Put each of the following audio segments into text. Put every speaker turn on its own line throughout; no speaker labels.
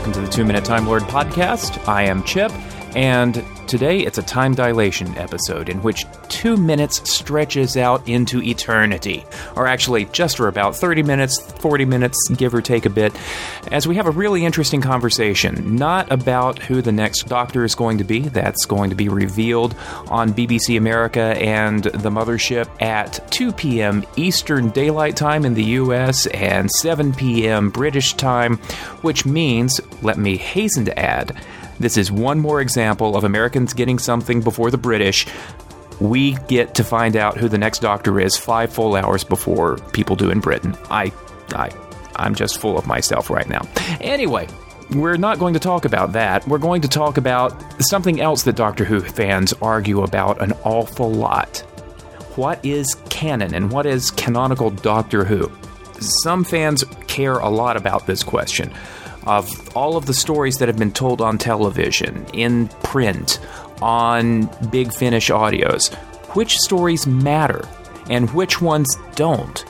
welcome to the Two Minute Time Lord podcast. I am Chip, and today it's a time dilation episode in which two minutes stretches out into eternity. Or actually, just for about 30 minutes, 40 minutes, give or take a bit, as we have a really interesting conversation. Not about who the next doctor is going to be, that's going to be revealed on BBC America and the mothership at 2 p.m. Eastern Daylight Time in the US and 7 p.m. British time, which means, let me hasten to add, this is one more example of Americans getting something before the British. We get to find out who the next doctor is five full hours before people do in Britain. I, I, I'm just full of myself right now. Anyway, we're not going to talk about that. We're going to talk about something else that Doctor Who fans argue about an awful lot. What is canon and what is canonical Doctor Who? Some fans care a lot about this question of all of the stories that have been told on television, in print, on Big Finish audios, which stories matter and which ones don't?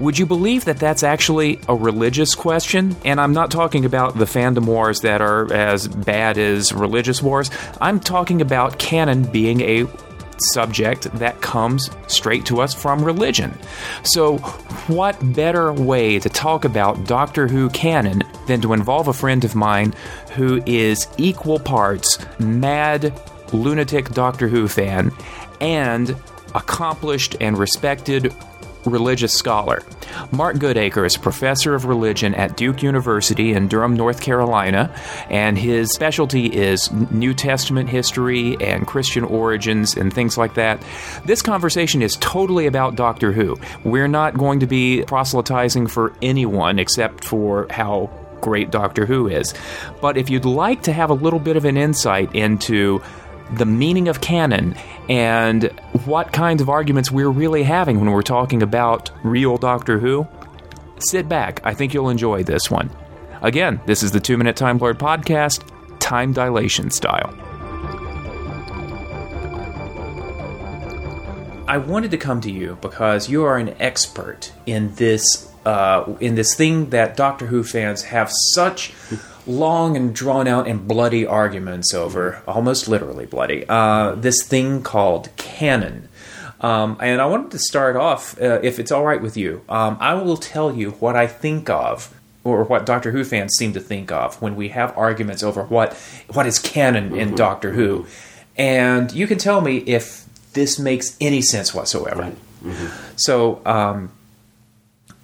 Would you believe that that's actually a religious question? And I'm not talking about the fandom wars that are as bad as religious wars. I'm talking about canon being a subject that comes straight to us from religion. So, what better way to talk about Doctor Who canon than to involve a friend of mine who is equal parts mad, lunatic Doctor Who fan and accomplished and respected religious scholar. Mark Goodacre is professor of religion at Duke University in Durham, North Carolina, and his specialty is New Testament history and Christian origins and things like that. This conversation is totally about Doctor Who. We're not going to be proselytizing for anyone except for how great Doctor Who is. But if you'd like to have a little bit of an insight into the meaning of canon and what kinds of arguments we're really having when we're talking about real Doctor Who, sit back. I think you'll enjoy this one. Again, this is the Two Minute Time Lord podcast, time dilation style. I wanted to come to you because you are an expert in this uh, in this thing that Doctor Who fans have such long and drawn out and bloody arguments over, almost literally bloody, uh, this thing called canon. Um, and I wanted to start off, uh, if it's all right with you, um, I will tell you what I think of, or what Doctor Who fans seem to think of when we have arguments over what what is canon in mm-hmm. Doctor Who, and you can tell me if this makes any sense whatsoever. Right. Mm-hmm. So, um,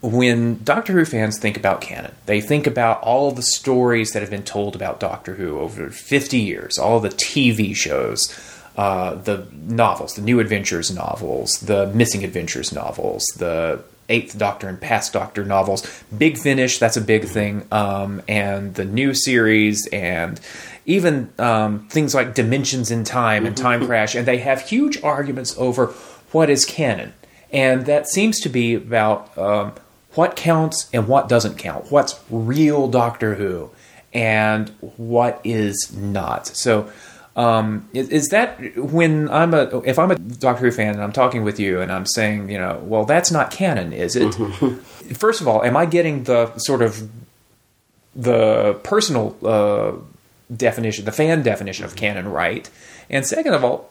when Doctor Who fans think about canon, they think about all the stories that have been told about Doctor Who over 50 years, all the TV shows, uh, the novels, the New Adventures novels, the Missing Adventures novels, the Eighth Doctor and Past Doctor novels, Big Finish, that's a big thing, um, and the new series, and even um, things like Dimensions in Time and Time Crash, and they have huge arguments over what is canon. And that seems to be about um, what counts and what doesn't count, what's real Doctor Who, and what is not. So, um, is, is, that when I'm a if I'm a Doctor Who fan and I'm talking with you and I'm saying, you know, well, that's not canon, is it? First of all, am I getting the sort of the personal uh, definition, the fan definition of canon, right? And second of all,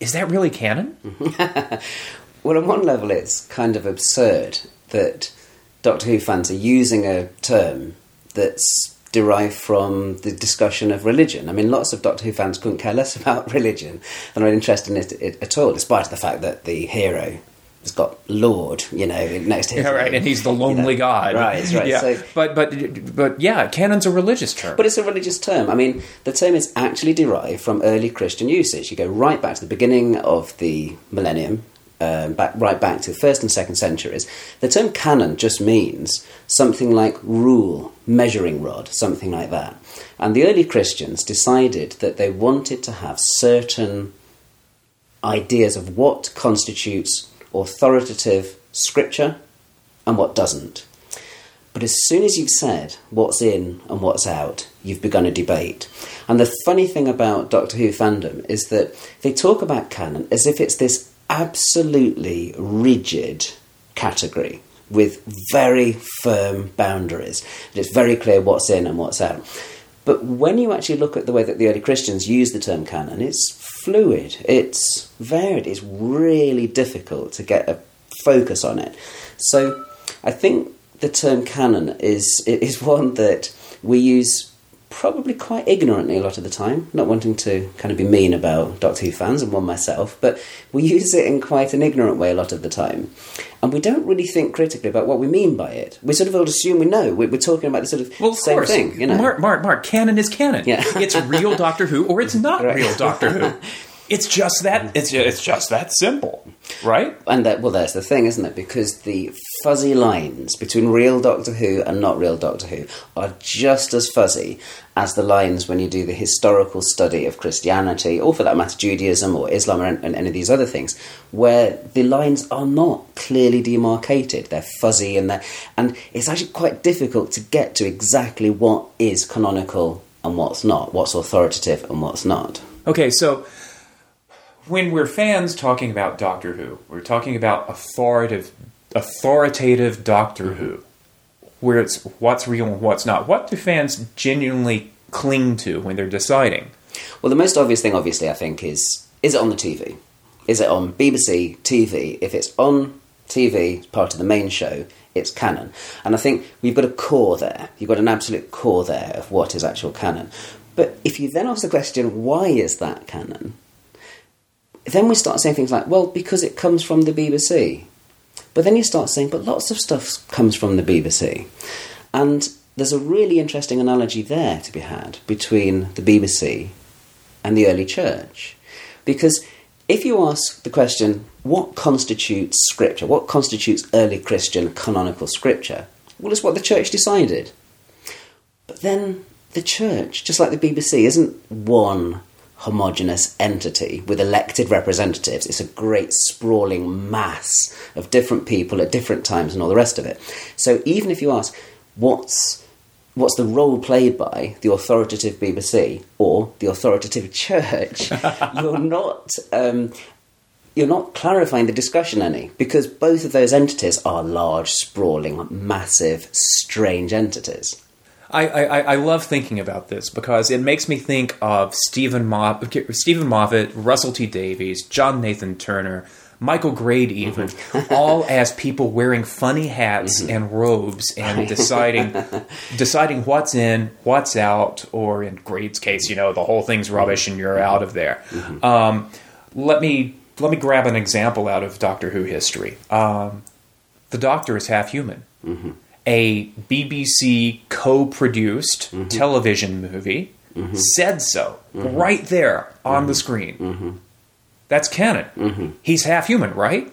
is that really canon?
well, on one level, it's kind of absurd that Doctor Who fans are using a term that's derived from the discussion of religion. I mean, lots of Doctor Who fans couldn't care less about religion. They're not interested in it, it, at all, despite the fact that the hero has got Lord, you know, next to him.
Yeah, right, and he's the lonely you know, god.
Right, right.
Yeah. So, but but but yeah, canon's a religious term.
But it's a religious term. I mean, the term is actually derived from early Christian usage. You go right back to the beginning of the millennium, um, back, right back to the first and second centuries, the term canon just means something like rule, measuring rod, something like that. And the early Christians decided that they wanted to have certain ideas of what constitutes authoritative scripture and what doesn't. But as soon as you've said what's in and what's out, you've begun a debate. And the funny thing about Doctor Who fandom is that they talk about canon as if it's this absolutely rigid category with very firm boundaries. It's very clear what's in and what's out. But when you actually look at the way that the early Christians use the term canon, it's fluid, it's varied, it's really difficult to get a focus on it. So I think the term canon is is one that we use probably quite ignorantly a lot of the time, not wanting to kind of be mean about Doctor Who fans and one myself, but we use it in quite an ignorant way a lot of the time. And we don't really think critically about what we mean by it. We sort of all assume we know. We're, talking about the sort of,
well, of
same
course.
thing. You know?
Mark, Mark, Mark, canon is canon.
Yeah.
it's real Doctor Who or it's not
Right.
real Doctor Who. It's just that it's it's just that simple, right?
And that, well, there's the thing, isn't it? Because the fuzzy lines between real Doctor Who and not real Doctor Who are just as fuzzy as the lines when you do the historical study of Christianity, or for that matter, Judaism or Islam or any of these other things, where the lines are not clearly demarcated. They're fuzzy and they're, and it's actually quite difficult to get to exactly what is canonical and what's not, what's authoritative and what's not.
Okay, so when we're fans talking about Doctor Who, we're talking about authoritative, authoritative Doctor Who, where it's what's real and what's not. What do fans genuinely cling to when they're deciding?
Well, the most obvious thing, obviously, I think, is is it on the TV? Is it on BBC TV? If it's on TV, part of the main show, it's canon. And I think we've got a core there. You've got an absolute core there of what is actual canon. But if you then ask the question, why is that canon? Then we start saying things like, well, because it comes from the BBC. But then you start saying, but lots of stuff comes from the BBC. And there's a really interesting analogy there to be had between the BBC and the early church. Because if you ask the question, what constitutes scripture? What constitutes early Christian canonical scripture? Well, it's what the church decided. But then the church, just like the BBC, isn't one homogenous entity with elected representatives. It's a great sprawling mass of different people at different times and all the rest of it. So even if you ask, what's what's the role played by the authoritative BBC or the authoritative church, you're not um, you're not clarifying the discussion any because both of those entities are large, sprawling, massive, strange entities.
I, I, I love thinking about this because it makes me think of Steven, Mo- Steven Moffat, Russell T Davies, John Nathan Turner, Michael Grade, even, mm-hmm. all as people wearing funny hats mm-hmm. and robes and deciding deciding what's in, what's out, or in Grade's case, you know, the whole thing's mm-hmm. rubbish and you're out of there. Um, let me let me grab an example out of Doctor Who history. Um, the Doctor is half human. A BBC co-produced mm-hmm. television movie mm-hmm. said so mm-hmm. right there on the screen. That's canon. He's half human, right?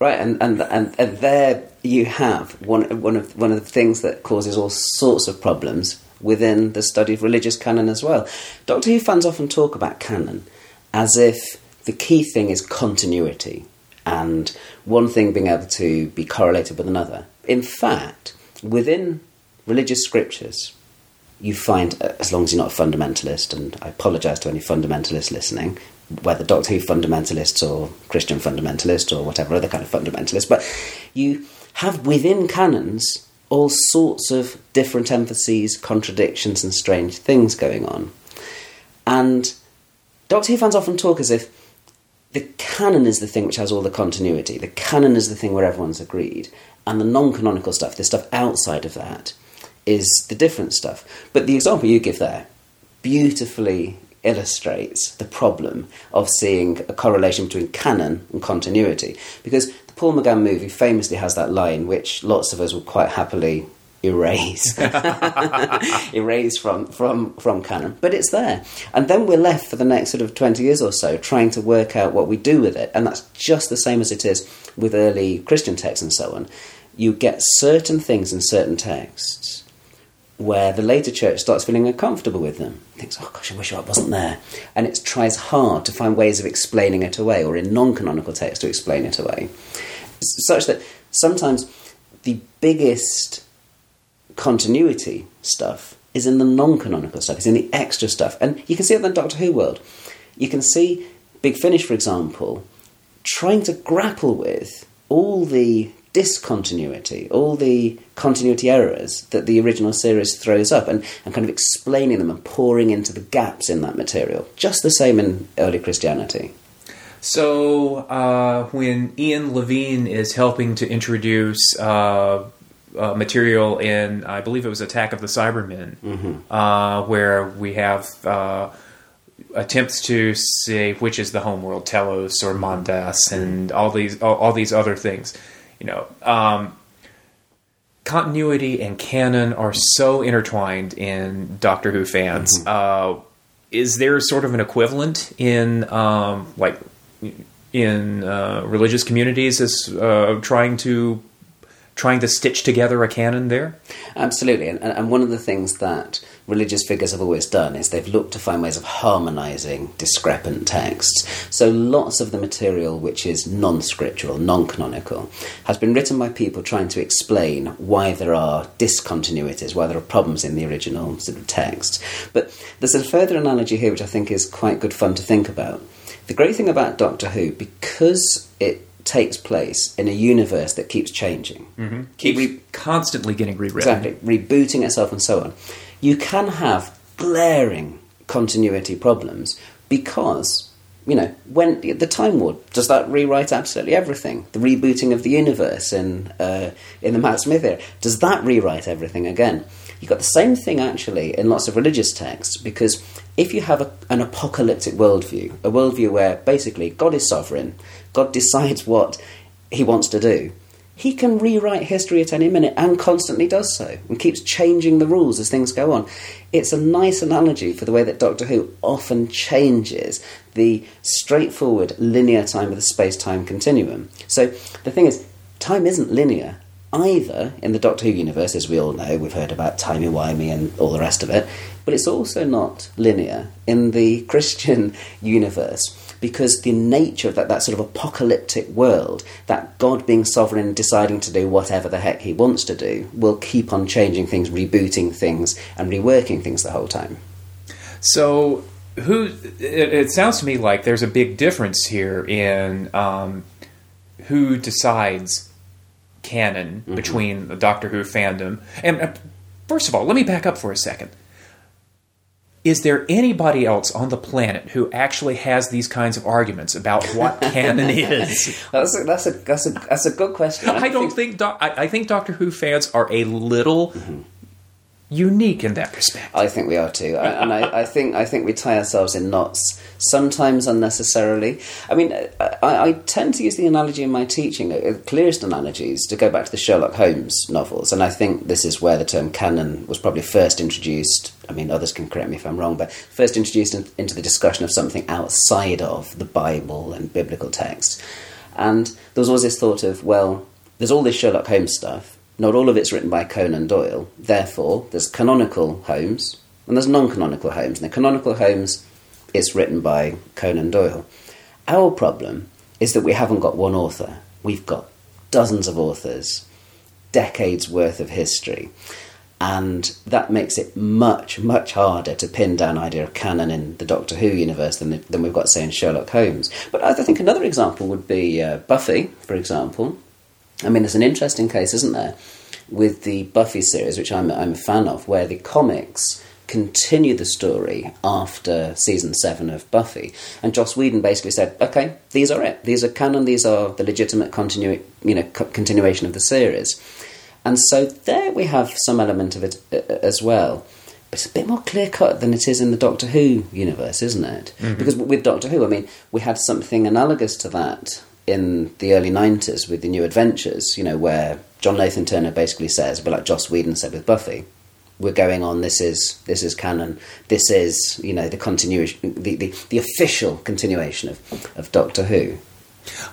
Right, and, and and and there you have one one of one of the things that causes all sorts of problems within the study of religious canon as well. Doctor Who fans often talk about canon as if the key thing is continuity and one thing being able to be correlated with another. In fact, within religious scriptures, you find, uh, as long as you're not a fundamentalist, and I apologise to any fundamentalist listening, whether Doctor Who fundamentalists or Christian fundamentalists or whatever other kind of fundamentalist, but you have within canons all sorts of different emphases, contradictions, and strange things going on. And Doctor Who fans often talk as if the canon is the thing which has all the continuity. The canon is the thing where everyone's agreed. And the non canonical stuff, the stuff outside of that, is the different stuff. But the example you give there beautifully illustrates the problem of seeing a correlation between canon and continuity. Because the Paul McGann movie famously has that line which lots of us would quite happily erase. Erase from, from from canon. But it's there. And then we're left for the next sort of 20 years or so trying to work out what we do with it. And that's just the same as it is with early christian texts and so on. You get certain things in certain texts where the later church starts feeling uncomfortable with them. Thinks oh gosh i wish i wasn't there. And it tries hard to find ways of explaining it away or in non-canonical texts to explain it away. Such that sometimes the biggest continuity stuff is in the non-canonical stuff. It's in the extra stuff, and you can see it in the Doctor Who world. You can see Big Finish, for example, trying to grapple with all the discontinuity, all the continuity errors that the original series throws up, and, and kind of explaining them and pouring into the gaps in that material. Just the same in early Christianity.
So uh, when Ian Levine is helping to introduce uh, uh, material in, I believe it was Attack of the Cybermen, uh, where we have uh, attempts to say which is the homeworld, Telos or Mondas, and all these all, all these other things. You know, um, continuity and canon are so intertwined in Doctor Who fans. Uh, is there sort of an equivalent in um, like in uh, religious communities as uh, trying to trying to stitch together a canon there?
Absolutely, and, and one of the things that religious figures have always done is they've looked to find ways of harmonizing discrepant texts. So lots of the material which is non scriptural, non canonical, has been written by people trying to explain why there are discontinuities, why there are problems in the original sort of text. But there's a further analogy here which I think is quite good fun to think about. The great thing about Doctor Who, because it takes place in a universe that keeps changing,
Mm-hmm. Keep
Re-
constantly getting rewritten.
exactly rebooting itself and so on, you can have glaring continuity problems because you know when the Time War does that rewrite absolutely everything. The rebooting of the universe in uh, in the Matt Smith era does that rewrite everything again? You've got the same thing actually in lots of religious texts because if you have a, an apocalyptic worldview, a worldview where basically God is sovereign, God decides what he wants to do, he can rewrite history at any minute and constantly does so and keeps changing the rules as things go on. It's a nice analogy for the way that Doctor Who often changes the straightforward linear time of the space time continuum. So the thing is, time isn't linear either in the Doctor Who universe, as we all know. We've heard about timey wimey and all the rest of it. But it's also not linear in the Christian universe because the nature of that, that sort of apocalyptic world, that God being sovereign and deciding to do whatever the heck he wants to do, will keep on changing things, rebooting things, and reworking things the whole time.
So, who? It, it sounds to me like there's a big difference here in um, who decides canon between the Doctor Who fandom. And uh, first of all, let me back up for a second. Is there anybody else on the planet who actually has these kinds of arguments about what canon is?
That's a, that's a, that's a, that's a good question.
I don't think doc- I, I think Doctor Who fans are a little mm-hmm. Unique in that respect.
I think we are too, and I, I think I think we tie ourselves in knots sometimes unnecessarily. I mean, I, I tend to use the analogy in my teaching, uh, the clearest analogies, to go back to the Sherlock Holmes novels, and I think this is where the term canon was probably first introduced. I mean, others can correct me if I'm wrong, but first introduced in, into the discussion of something outside of the Bible and biblical text. And there was always this thought of, well, there's all this Sherlock Holmes stuff. Not all of it's written by Conan Doyle. Therefore, there's canonical Holmes and there's non-canonical Holmes. And the canonical Holmes is written by Conan Doyle. Our problem is that we haven't got one author. We've got dozens of authors, decades worth of history. And that makes it much, much harder to pin down idea of canon in the Doctor Who universe than, than we've got, say, in Sherlock Holmes. But I think another example would be uh, Buffy, for example. I mean, there's an interesting case, isn't there, with the Buffy series, which I'm, I'm a fan of, where the comics continue the story after season seven of Buffy. And Joss Whedon basically said, okay, these are it. These are canon. These are the legitimate continu- you know, co- continuation of the series. And so there we have some element of it uh, as well. But it's a bit more clear cut than it is in the Doctor Who universe, isn't it? Because with Doctor Who, I mean, we had something analogous to that in the early 90s with the New Adventures, you know, where John Nathan Turner basically says, but like Joss Whedon said with Buffy, we're going on. This is this is canon. This is you know the continuation, the, the, the official continuation of, of Doctor Who.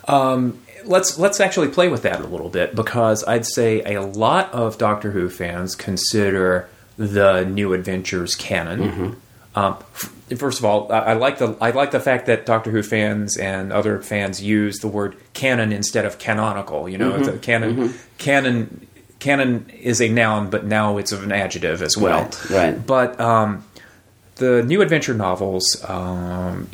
Um, let's let's actually play with that a little bit because I'd say a lot of Doctor Who fans consider the New Adventures canon. Um, f- first of all, I, I like the I like the fact that Doctor Who fans and other fans use the word canon instead of canonical. You know, it's a canon canon canon is a noun, but now it's an adjective as well.
Right, right.
But um, the New Adventure novels um,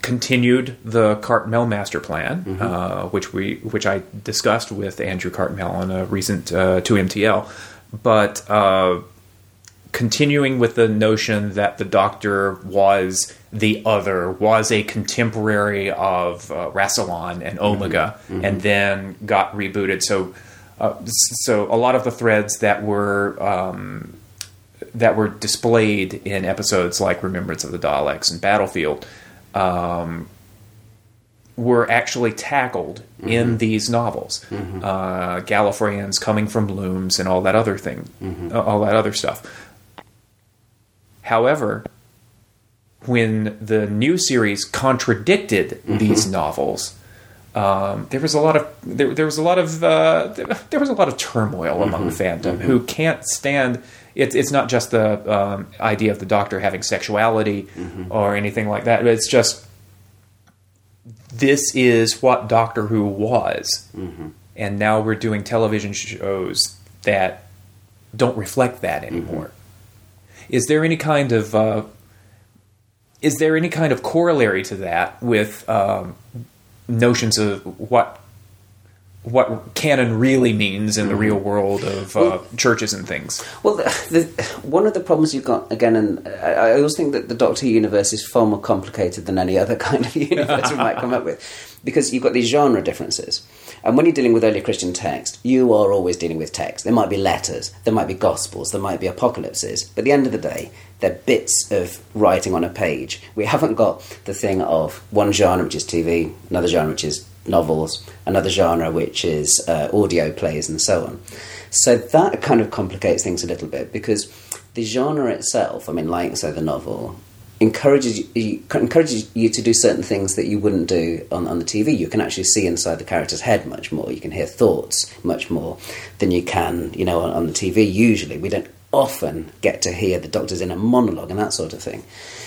continued the Cartmel master plan, uh, which we which I discussed with Andrew Cartmel on a recent uh, 2MTL, but uh, continuing with the notion that the Doctor was the other, was a contemporary of uh, Rassilon and Omega, and then got rebooted. So, uh, so a lot of the threads that were um, that were displayed in episodes like Remembrance of the Daleks and Battlefield um, were actually tackled in these novels. Uh, Gallifreyans coming from looms and all that other thing, uh, all that other stuff. However, when the new series contradicted these novels, um, there was a lot of there, there was a lot of uh, there was a lot of turmoil among the fandom who can't stand. It's it's not just the um, idea of the Doctor having sexuality or anything like that. It's just this is what Doctor Who was, and now we're doing television shows that don't reflect that anymore. Is there any kind of uh, is there any kind of corollary to that with um, notions of what what canon really means in the real world of uh,
Well-
churches and things?
Well, the, the, one of the problems you've got again, and I, I always think that the Doctor universe is far more complicated than any other kind of universe we might come up with, because you've got these genre differences. And when you're dealing with early Christian text, you are always dealing with text. There might be letters, there might be gospels, there might be apocalypses, but at the end of the day, they're bits of writing on a page. We haven't got the thing of one genre which is TV, another genre which is novels, another genre which is uh, audio plays, and so on. So that kind of complicates things a little bit because the genre itself, I mean, like say the novel, encourages you, encourages you to do certain things that you wouldn't do on, on the TV. You can actually see inside the character's head much more. You can hear thoughts much more than you can, you know, on, on the TV. Usually, we don't often get to hear the doctor's inner monologue and that sort of thing.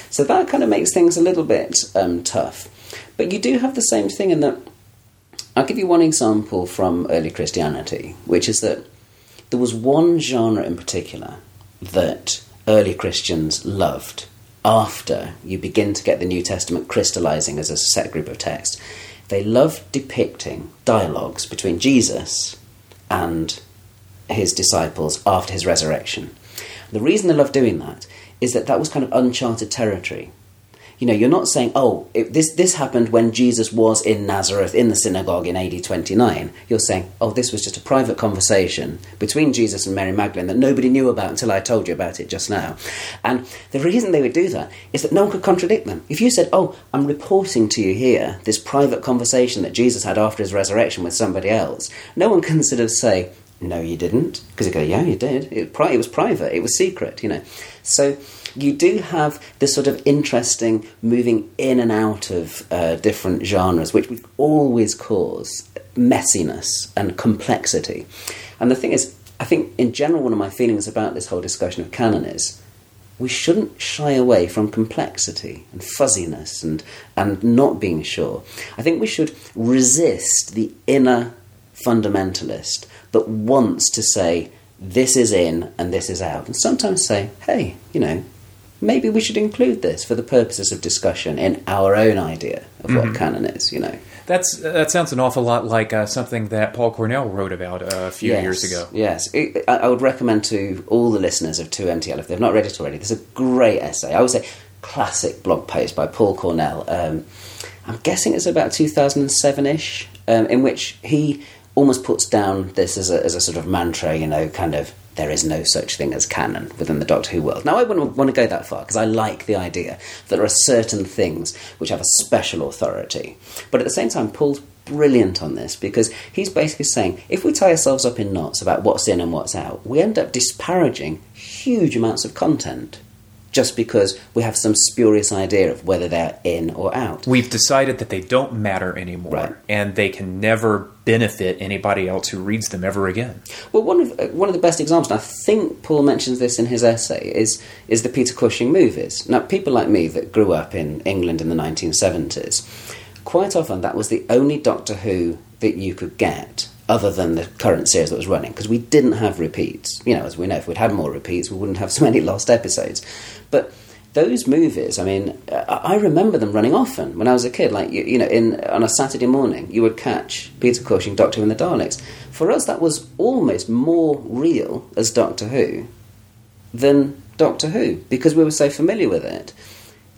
So that kind of makes things a little bit um, tough. But you do have the same thing in that. I'll give you one example from early Christianity, which is that there was one genre in particular that early Christians loved after you begin to get the New Testament crystallizing as a set group of texts. They loved depicting dialogues between Jesus and his disciples after his resurrection. The reason they loved doing that is that that was kind of uncharted territory. You know, you're not saying, oh, it, this, this happened when Jesus was in Nazareth in the synagogue in AD 29. You're saying, oh, this was just a private conversation between Jesus and Mary Magdalene that nobody knew about until I told you about it just now. And the reason they would do that is that no one could contradict them. If you said, oh, I'm reporting to you here this private conversation that Jesus had after his resurrection with somebody else, no one can sort of say, no, you didn't. Because you go, yeah, you did. It, it was private. It was secret, you know. So you do have this sort of interesting moving in and out of uh, different genres, which would always cause messiness and complexity. And the thing is, I think in general, one of my feelings about this whole discussion of canon is we shouldn't shy away from complexity and fuzziness and, and not being sure. I think we should resist the inner fundamentalist that wants to say this is in and this is out, and sometimes say, hey, you know, maybe we should include this for the purposes of discussion in our own idea of what canon is, you know.
That's that sounds an awful lot like uh, something that Paul Cornell wrote about a few
Yes,
years ago.
Yes, It- I would recommend to all the listeners of 2MTL, if they've not read it already, there's a great essay. I would say classic blog post by Paul Cornell. Um, I'm guessing it's about 2007 ish, um, in which he almost puts down this as a, as a sort of mantra, you know, kind of. There is no such thing as canon within the Doctor Who world. Now, I wouldn't want to go that far because I like the idea that there are certain things which have a special authority. But at the same time, Paul's brilliant on this because he's basically saying if we tie ourselves up in knots about what's in and what's out, we end up disparaging huge amounts of content just because we have some spurious idea of whether they're in or out.
We've decided that they don't matter anymore,
Right.
and they can never benefit anybody else who reads them ever again.
Well, one of uh, one of the best examples, and I think Paul mentions this in his essay, is is the Peter Cushing movies. Now, people like me that grew up in England in the 1970s, quite often that was the only Doctor Who that you could get other than the current series that was running because we didn't have repeats. You know, as we know, if we'd had more repeats, we wouldn't have so many lost episodes. But those movies, I mean, I remember them running often when I was a kid. Like you, you know, in on a Saturday morning, you would catch Peter Cushing, Doctor Who, and the Daleks. For us, that was almost more real as Doctor Who than Doctor Who because we were so familiar with it.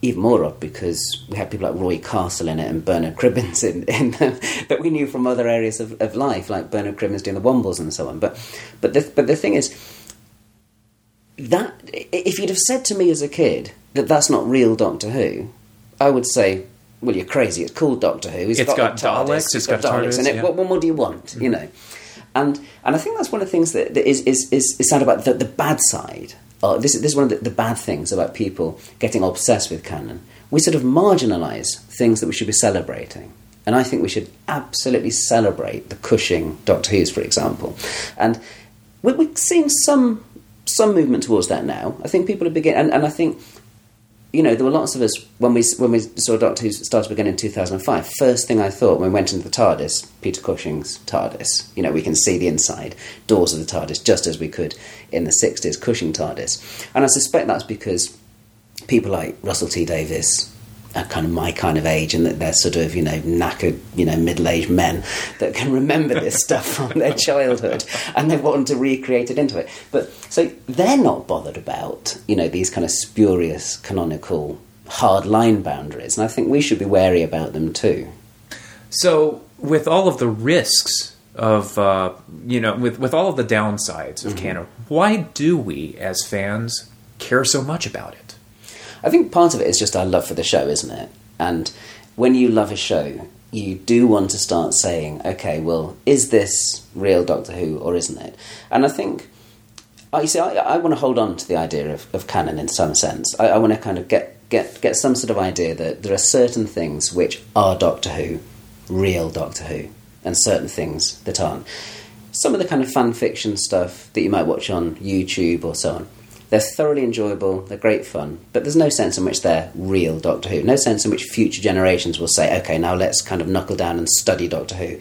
Even more of because we had people like Roy Castle in it and Bernard Cribbins in, in them that we knew from other areas of, of life, like Bernard Cribbins doing the Wombles and so on. But but the, but the thing is that if you'd have said to me as a kid that that's not real Doctor Who, I would say, "Well, you're crazy. It's called Doctor Who.
It's got
a TARDIS,
Daleks, it's got
Daleks in
TARDIS,
it.
yeah.
What, what more do you want? You know." And and I think that's one of the things that, that is, is, is, is sad about the, the bad side. Uh, this, this is one of the, the bad things about people getting obsessed with canon. We sort of marginalise things that we should be celebrating. And I think we should absolutely celebrate the Cushing Doctor Who's, for example. And we, we've seen some some movement towards that now. I think people are beginning, and, and I think you know, there were lots of us when we when we saw Doctor Who started again in two thousand and five. First thing I thought when we went into the TARDIS, Peter Cushing's TARDIS. You know, we can see the inside doors of the TARDIS just as we could in the sixties Cushing TARDIS, and I suspect that's because people like Russell T Davies are kind of my kind of age, and that they're sort of you know knackered, you know, middle-aged men that can remember this stuff from their childhood, and they want to recreate it into it. But so they're not bothered about you know these kind of spurious canonical hard line boundaries, and I think we should be wary about them too.
So, with all of the risks of, uh, you know, with, with all of the downsides of canon, why do we, as fans, care so much about it?
I think part of it is just our love for the show, isn't it? And when you love a show, you do want to start saying, okay, well, is this real Doctor Who or isn't it? And I think, I see, I, I want to hold on to the idea of, of canon in some sense. I, I want to kind of get, get, get some sort of idea that there are certain things which are Doctor Who, real Doctor Who, and certain things that aren't. Some of the kind of fan fiction stuff that you might watch on YouTube or so on, they're thoroughly enjoyable, they're great fun, but there's no sense in which they're real Doctor Who. No sense in which future generations will say, okay, now let's kind of knuckle down and study Doctor Who.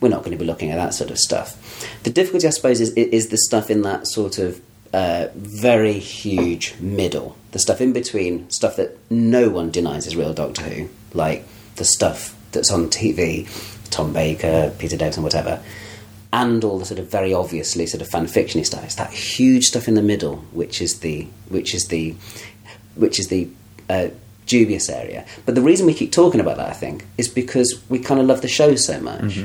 We're not going to be looking at that sort of stuff. The difficulty, I suppose, is, is the stuff in that sort of uh, very huge middle, the stuff in between, stuff that no one denies is real Doctor Who, like the stuff that's on TV, Tom Baker, Peter Davison, whatever, and all the sort of very obviously sort of fan fictiony stuff. It's that huge stuff in the middle, which is the which is the which is the uh, dubious area. But the reason we keep talking about that, I think, is because we kind of love the show so much.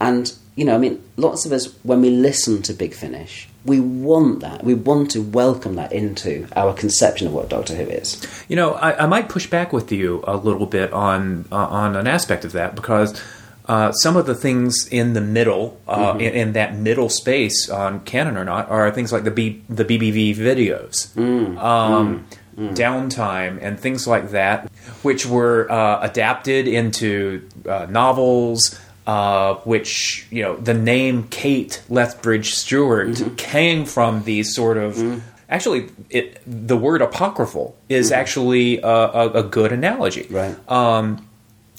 And you know, I mean, lots of us when we listen to Big Finish, we want that. We want to welcome that into our conception of what Doctor Who is.
You know, I, I might push back with you a little bit on uh, on an aspect of that because uh, some of the things in the middle, uh,
Mm-hmm.
in, in that middle space on canon or not, are things like the B, the BBV videos,
Mm.
um, downtime, and things like that, which were uh, adapted into uh, novels. Uh, which you know, the name Kate Lethbridge Stewart
Mm-hmm.
came from these sort of
Mm.
Actually, it, the word apocryphal is actually a, a, a good analogy.
Mm-hmm. Right.
Um,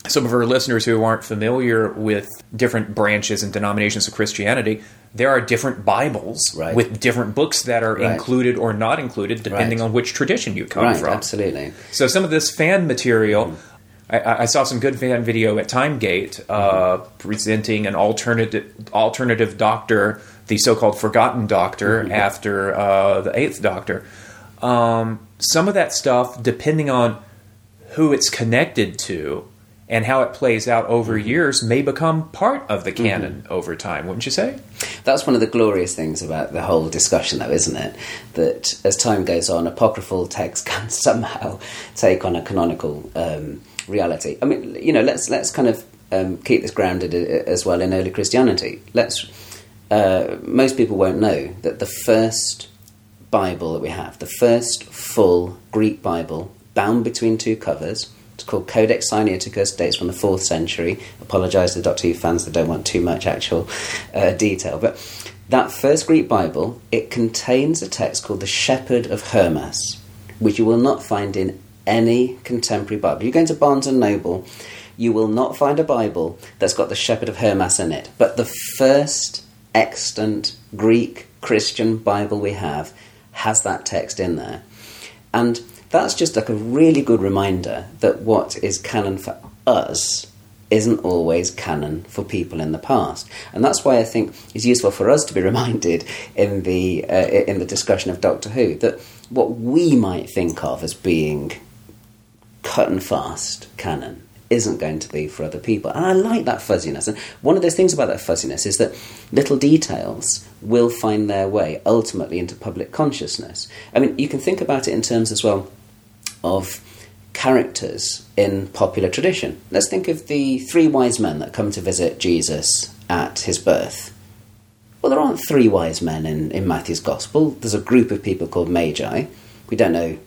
some of our listeners who aren't familiar with different branches and denominations of Christianity, there are different Bibles
Right.
with different books that are
Right.
included or not included, depending
Right.
on which tradition you come from.
absolutely.
So some of this fan material, I- I, I saw some good fan video at Timegate uh, presenting an alternative alternative Doctor, the so-called Forgotten Doctor after uh, the Eighth Doctor. Um, some of that stuff, depending on who it's connected to and how it plays out over years, may become part of the canon over time. Wouldn't you say?
That's one of the glorious things about the whole discussion, though, isn't it? That as time goes on, apocryphal texts can somehow take on a canonical um, reality. I mean, you know, let's let's kind of um, keep this grounded uh, as well in early Christianity. Let's. Uh, most people won't know that the first Bible that we have, the first full Greek Bible, bound between two covers. It's called Codex Sinaiticus, dates from the fourth century. Apologise to the Doctor Who fans that don't want too much actual uh, detail, but that first Greek Bible it contains a text called the Shepherd of Hermas, which you will not find in any contemporary Bible. You go into Barnes and Noble, you will not find a Bible that's got the Shepherd of Hermas in it. But the first extant Greek Christian Bible we have has that text in there. And that's just like a really good reminder that what is canon for us isn't always canon for people in the past, and that's why I think it's useful for us to be reminded in the uh, in the discussion of Doctor Who that what we might think of as being cut and fast canon isn't going to be for other people. And I like that fuzziness. And one of those things about that fuzziness is that little details will find their way ultimately into public consciousness. I mean, you can think about it in terms as well of characters in popular tradition. Let's think of the three wise men that come to visit Jesus at his birth. Well, there aren't three wise men in, in Matthew's Gospel. There's a group of people called Magi. We don't know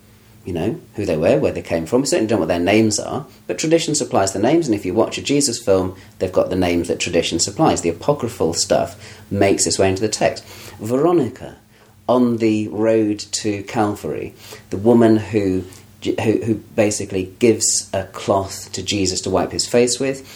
you know, who they were, where they came from. We certainly don't know what their names are, but tradition supplies the names, and if you watch a Jesus film, they've got the names that tradition supplies. The apocryphal stuff makes its way into the text. Veronica, on the road to Calvary, the woman who, who, who basically gives a cloth to Jesus to wipe his face with,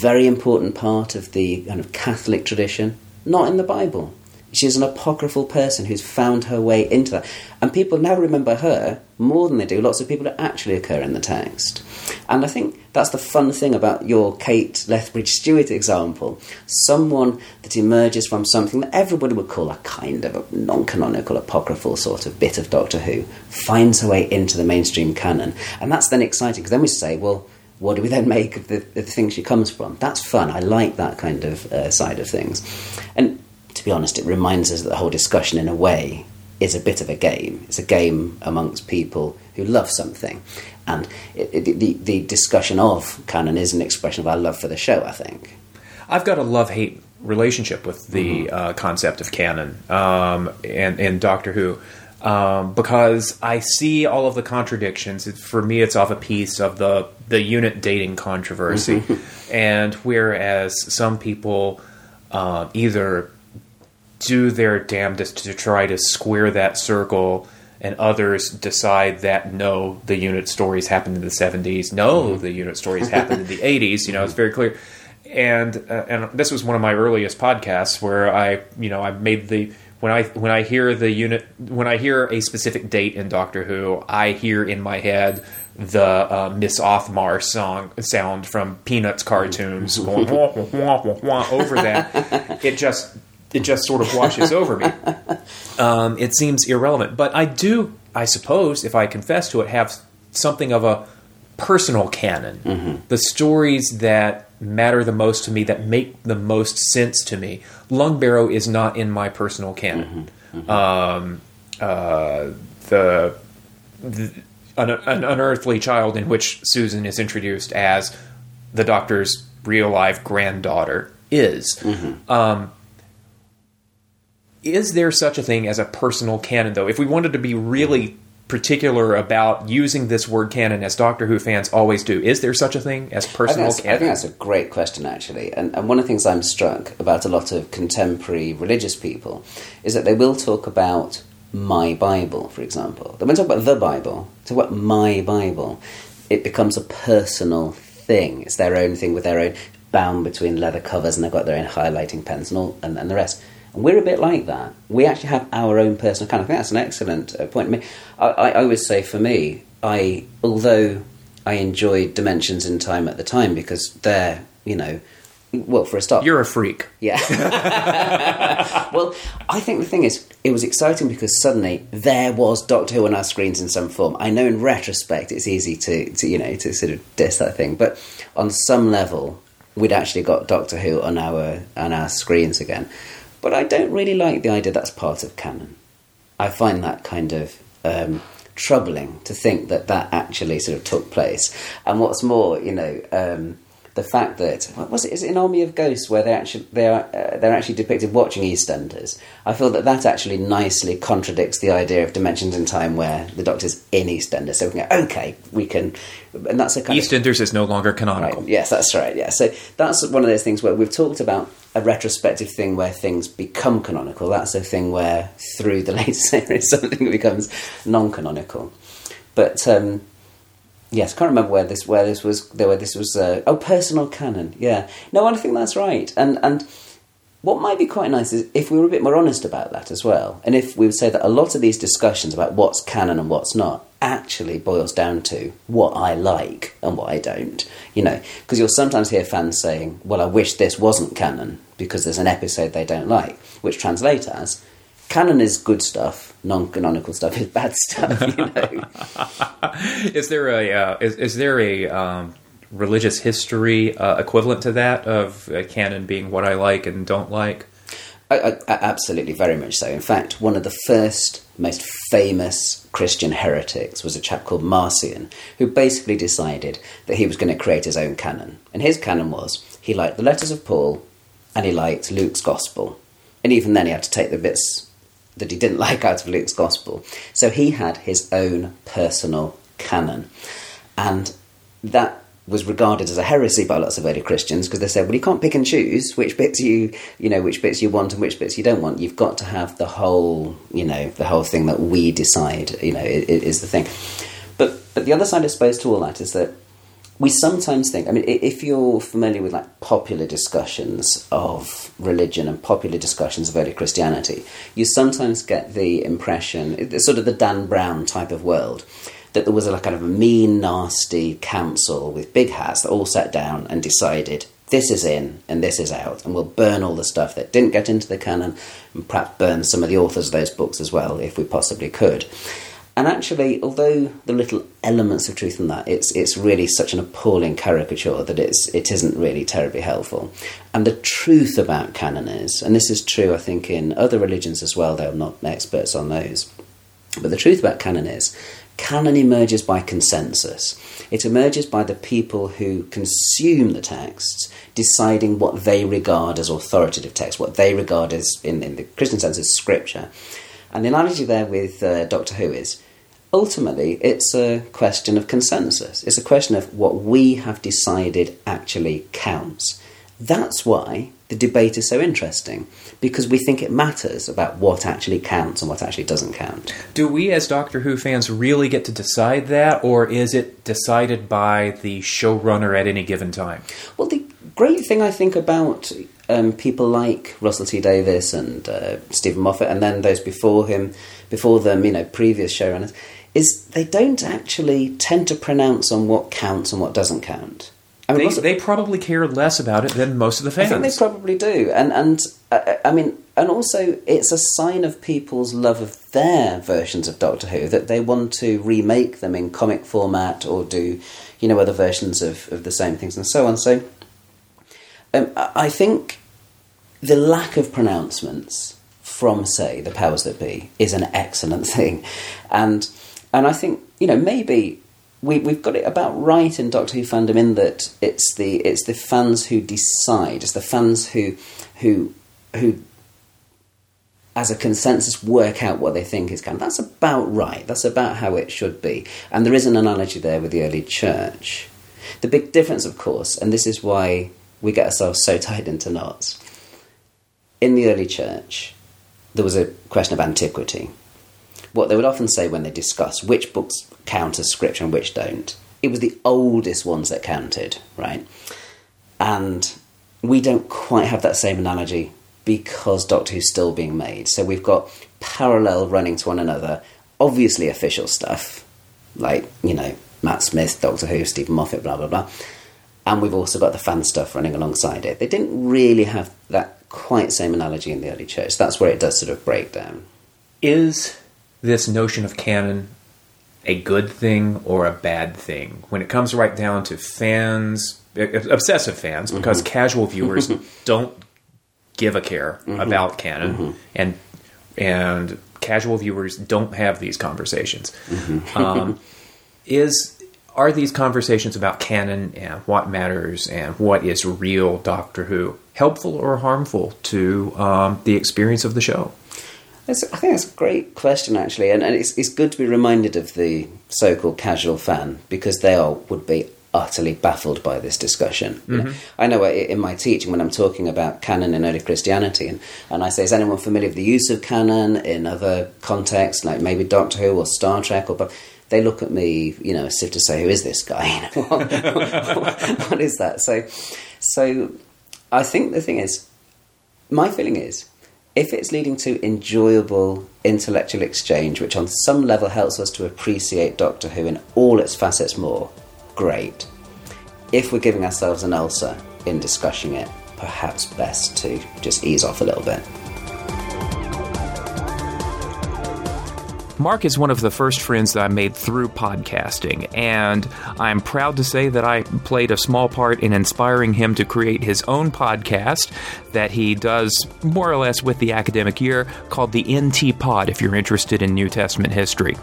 very important part of the kind of Catholic tradition, not in the Bible. She's an apocryphal person who's found her way into that. And people now remember her more than they do lots of people that actually occur in the text. And I think that's the fun thing about your Kate Lethbridge Stewart example. Someone that emerges from something that everybody would call a kind of a non canonical, apocryphal sort of bit of Doctor Who, finds her way into the mainstream canon. And that's then exciting because then we say, well, what do we then make of the, the thing she comes from? That's fun. I like that kind of uh, side of things. And to be honest, it reminds us that the whole discussion, in a way, is a bit of a game. It's a game amongst people who love something. And it, it, the, the discussion of canon is an expression of our love for the show, I think.
I've got a love hate relationship with the mm-hmm. uh, concept of canon um, and, and Doctor Who. Um, because I see all of the contradictions. It, for me, it's off a piece of the the UNIT dating controversy, and whereas some people uh, either do their damnedest to try to square that circle and others decide that no, the UNIT stories happened in the 70s. No, mm-hmm. the UNIT stories happened in the 80s. You know, it's very clear. And uh, and this was one of my earliest podcasts where I, you know, I made the when I when I hear the UNIT when I hear a specific date in Doctor Who, I hear in my head the uh, Miss Othmar song sound from Peanuts cartoons going wah, wah, wah, wah, over that. It just it just sort of washes over me. Um, it seems irrelevant. But I do, I suppose, if I confess to it, have something of a personal canon. Mm-hmm. The stories that matter the most to me, that make the most sense to me. Lungbarrow is not in my personal canon. Mm-hmm. Mm-hmm. Um, uh, the, the an, an, unearthly child in which Susan is introduced as the Doctor's real life granddaughter is. Mm-hmm. Um, is there such a thing as a personal canon, though? If we wanted to be really particular about using this word canon, as Doctor Who fans always do, is there such a thing as personal
I
canon?
I think that's a great question, actually. And, and one of the things I'm struck about a lot of contemporary religious people is that they will talk about my Bible, for example. They won't talk about the Bible, talk about my Bible. It becomes a personal thing. It's their own thing with their own bound between leather covers, and they've got their own highlighting pens and all, and, and the rest. And we're a bit like that. We actually have our own personal kind. I think that's an excellent uh, point. I, mean, I, I, I would say for me, I although I enjoyed Dimensions in Time at the time because they're you know well, for a start,
you're a freak.
Yeah. well, I think the thing is, it was exciting because suddenly there was Doctor Who on our screens in some form. I know in retrospect it's easy to, to you know to sort of diss that thing, but on some level, we'd actually got Doctor Who on our on our screens again. But I don't really like the idea that's part of canon. I find that kind of um, troubling to think that that actually sort of took place. And what's more, you know, um, the fact that what was it? Is it an Army of Ghosts where they actually they are uh, they're actually depicted watching EastEnders? I feel that that actually nicely contradicts the idea of dimensions in time where the Doctor's in EastEnders. So we can go, okay, we can, and that's a kind
EastEnders
of,
is no longer canonical.
Right, yes, that's right. Yeah, so that's one of those things where we've talked about a retrospective thing where things become canonical. That's a thing where through the later series something becomes non-canonical. But um, Yes, I can't remember where this where this was. Where this was. Uh, oh, personal canon. Yeah. No, I think that's right. And and what might be quite nice is if we were a bit more honest about that as well, and if we would say that a lot of these discussions about what's canon and what's not actually boils down to what I like and what I don't. You know, because you'll sometimes hear fans saying, "Well, I wish this wasn't canon because there's an episode they don't like," which translates as canon is good stuff, non-canonical stuff is bad stuff. You know,
is there a uh, is, is there a um, religious history uh, equivalent to that of uh, canon being what I like and don't like?
I, I, absolutely, very much so. In fact, one of the first, most famous Christian heretics was a chap called Marcion, who basically decided that he was going to create his own canon. And his canon was he liked the letters of Paul and he liked Luke's gospel. And even then, he had to take the bits that he didn't like out of Luke's gospel. So he had his own personal canon. And that was regarded as a heresy by lots of early Christians because they said, well, you can't pick and choose which bits you, you know, which bits you want and which bits you don't want. You've got to have the whole, you know, the whole thing that we decide, you know, is the thing. But but the other side, I suppose, to all that is that we sometimes think. I mean, if you're familiar with like popular discussions of religion and popular discussions of early Christianity, you sometimes get the impression, it's sort of the Dan Brown type of world that there was a kind of a mean, nasty council with big hats that all sat down and decided this is in and this is out, and we'll burn all the stuff that didn't get into the canon, and perhaps burn some of the authors of those books as well, if we possibly could. And actually, although the little elements of truth in that, it's it's really such an appalling caricature that it's it isn't really terribly helpful. And the truth about canon is, and this is true, I think, in other religions as well. Though I'm not experts on those, but the truth about canon is Canon emerges by consensus. It emerges by the people who consume the texts deciding what they regard as authoritative text, what they regard as, in, in the Christian sense, as scripture. And the analogy there with uh, Doctor Who is ultimately it's a question of consensus. It's a question of what we have decided actually counts. That's why the debate is so interesting because we think it matters about what actually counts and what actually doesn't count.
Do we, as Doctor Who fans, really get to decide that, or is it decided by the showrunner at any given time?
Well, the great thing I think about um, people like Russell T Davies and uh, Steven Moffat, and then those before him, before them, you know, previous showrunners, is they don't actually tend to pronounce on what counts and what doesn't count.
I mean, they, they, probably care less about it than most of the fans.
I think they probably do, and and uh, I mean, and also it's a sign of people's love of their versions of Doctor Who that they want to remake them in comic format or do, you know, other versions of, of the same things and so on. So, um, I think the lack of pronouncements from, say, the powers that be is an excellent thing, and and I think you know maybe we, we've got it about right in Doctor Who fandom in that it's the it's the fans who decide, it's the fans who who who as a consensus work out what they think is canon. That's about right. That's about how it should be. And there is an analogy there with the early church. The big difference, of course, and this is why we get ourselves so tied into knots. In the early church, there was a question of antiquity. What they would often say when they discuss which books count as scripture and which don't. It was the oldest ones that counted, right? And we don't quite have that same analogy because Doctor Who's still being made. So we've got parallel running to one another, obviously official stuff, like, you know, Matt Smith, Doctor Who, Steven Moffat, blah, blah, blah. And we've also got the fan stuff running alongside it. They didn't really have that quite same analogy in the early church. That's where it does sort of break down.
Is this notion of canon a good thing or a bad thing when it comes right down to fans, obsessive fans, because mm-hmm. casual viewers don't give a care mm-hmm. about canon, mm-hmm. and and casual viewers don't have these conversations. Mm-hmm. um, is are these conversations about canon and what matters and what is real Doctor Who helpful or harmful to um, the experience of the show?
That's, I think that's a great question, actually, and, and it's, it's good to be reminded of the so called casual fan because they all would be utterly baffled by this discussion. Mm-hmm. I know in my teaching when I'm talking about canon in early Christianity, and, and I say, is anyone familiar with the use of canon in other contexts, like maybe Doctor Who or Star Trek or but they look at me, you know, as if to say, "Who is this guy? what, what is that?" So, so I think the thing is, my feeling is if it's leading to enjoyable intellectual exchange, which on some level helps us to appreciate Doctor Who in all its facets more, great. If we're giving ourselves an ulcer in discussing it, perhaps best to just ease off a little bit.
Mark is one of the first friends that I made through podcasting, and I'm proud to say that I played a small part in inspiring him to create his own podcast that he does more or less with the academic year called the NT Pod if you're interested in New Testament history.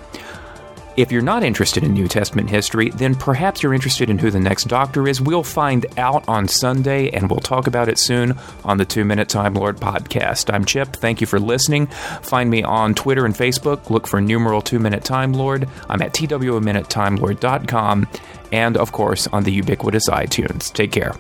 If you're not interested in New Testament history, then perhaps you're interested in who the next doctor is. We'll find out on Sunday, and we'll talk about it soon on the Two Minute Time Lord podcast. I'm Chip. Thank you for listening. Find me on Twitter and Facebook. Look for numeral Two Minute Time Lord. I'm at twaminuteTimeLord.com, and of course on the ubiquitous iTunes. Take care.